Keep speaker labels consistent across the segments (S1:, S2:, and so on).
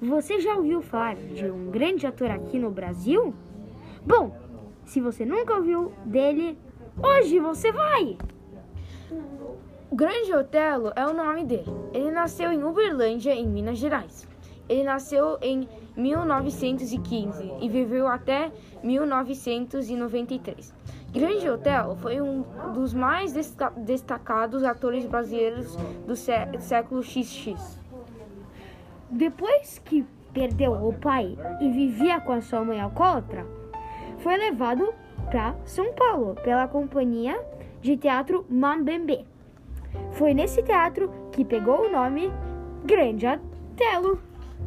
S1: Você já ouviu falar de um grande ator aqui no Brasil? Bom, se você nunca ouviu dele, hoje você vai!
S2: O Grande Otelo é o nome dele. Ele nasceu em Uberlândia, em Minas Gerais. Ele nasceu em 1915 e viveu até 1993. Grande Otelo foi um dos mais desta- destacados atores brasileiros do sé- século XX.
S1: Depois que perdeu o pai e vivia com a sua mãe alcoólatra, foi levado para São Paulo pela companhia de teatro Mambembe. Foi nesse teatro que pegou o nome Grande Otelo.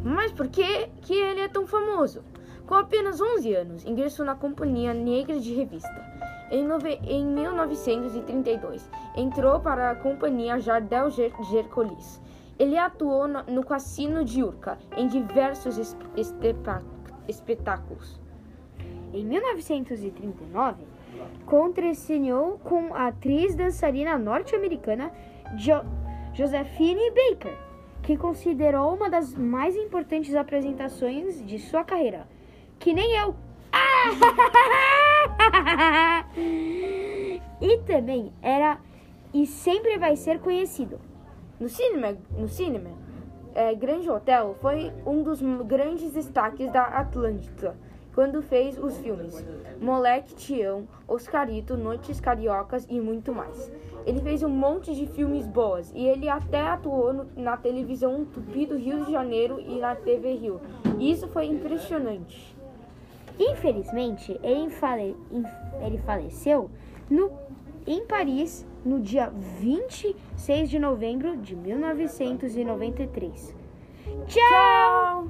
S2: Mas por que, que ele é tão famoso? Com apenas 11 anos, ingressou na Companhia Negra de Revista. Em, nove- em 1932, entrou para a Companhia Jardel Ger- Gercolis. Ele atuou no, no Cassino de Urca em diversos espetáculos.
S1: Em 1939, contracenou com a atriz dançarina norte-americana Jo- Josephine Baker, que considerou uma das mais importantes apresentações de sua carreira. Que nem eu. e também era e sempre vai ser conhecido.
S2: No cinema, no cinema é, Grande Hotel foi um dos grandes destaques da Atlântida quando fez os filmes Moleque Tião, Oscarito, Noites Cariocas e muito mais. Ele fez um monte de filmes boas e ele até atuou no- na televisão Tupi do Rio de Janeiro e na TV Rio. Isso foi impressionante.
S1: Infelizmente, ele, fale- ele faleceu no- em Paris no dia 26 de novembro de 1993. Tchau!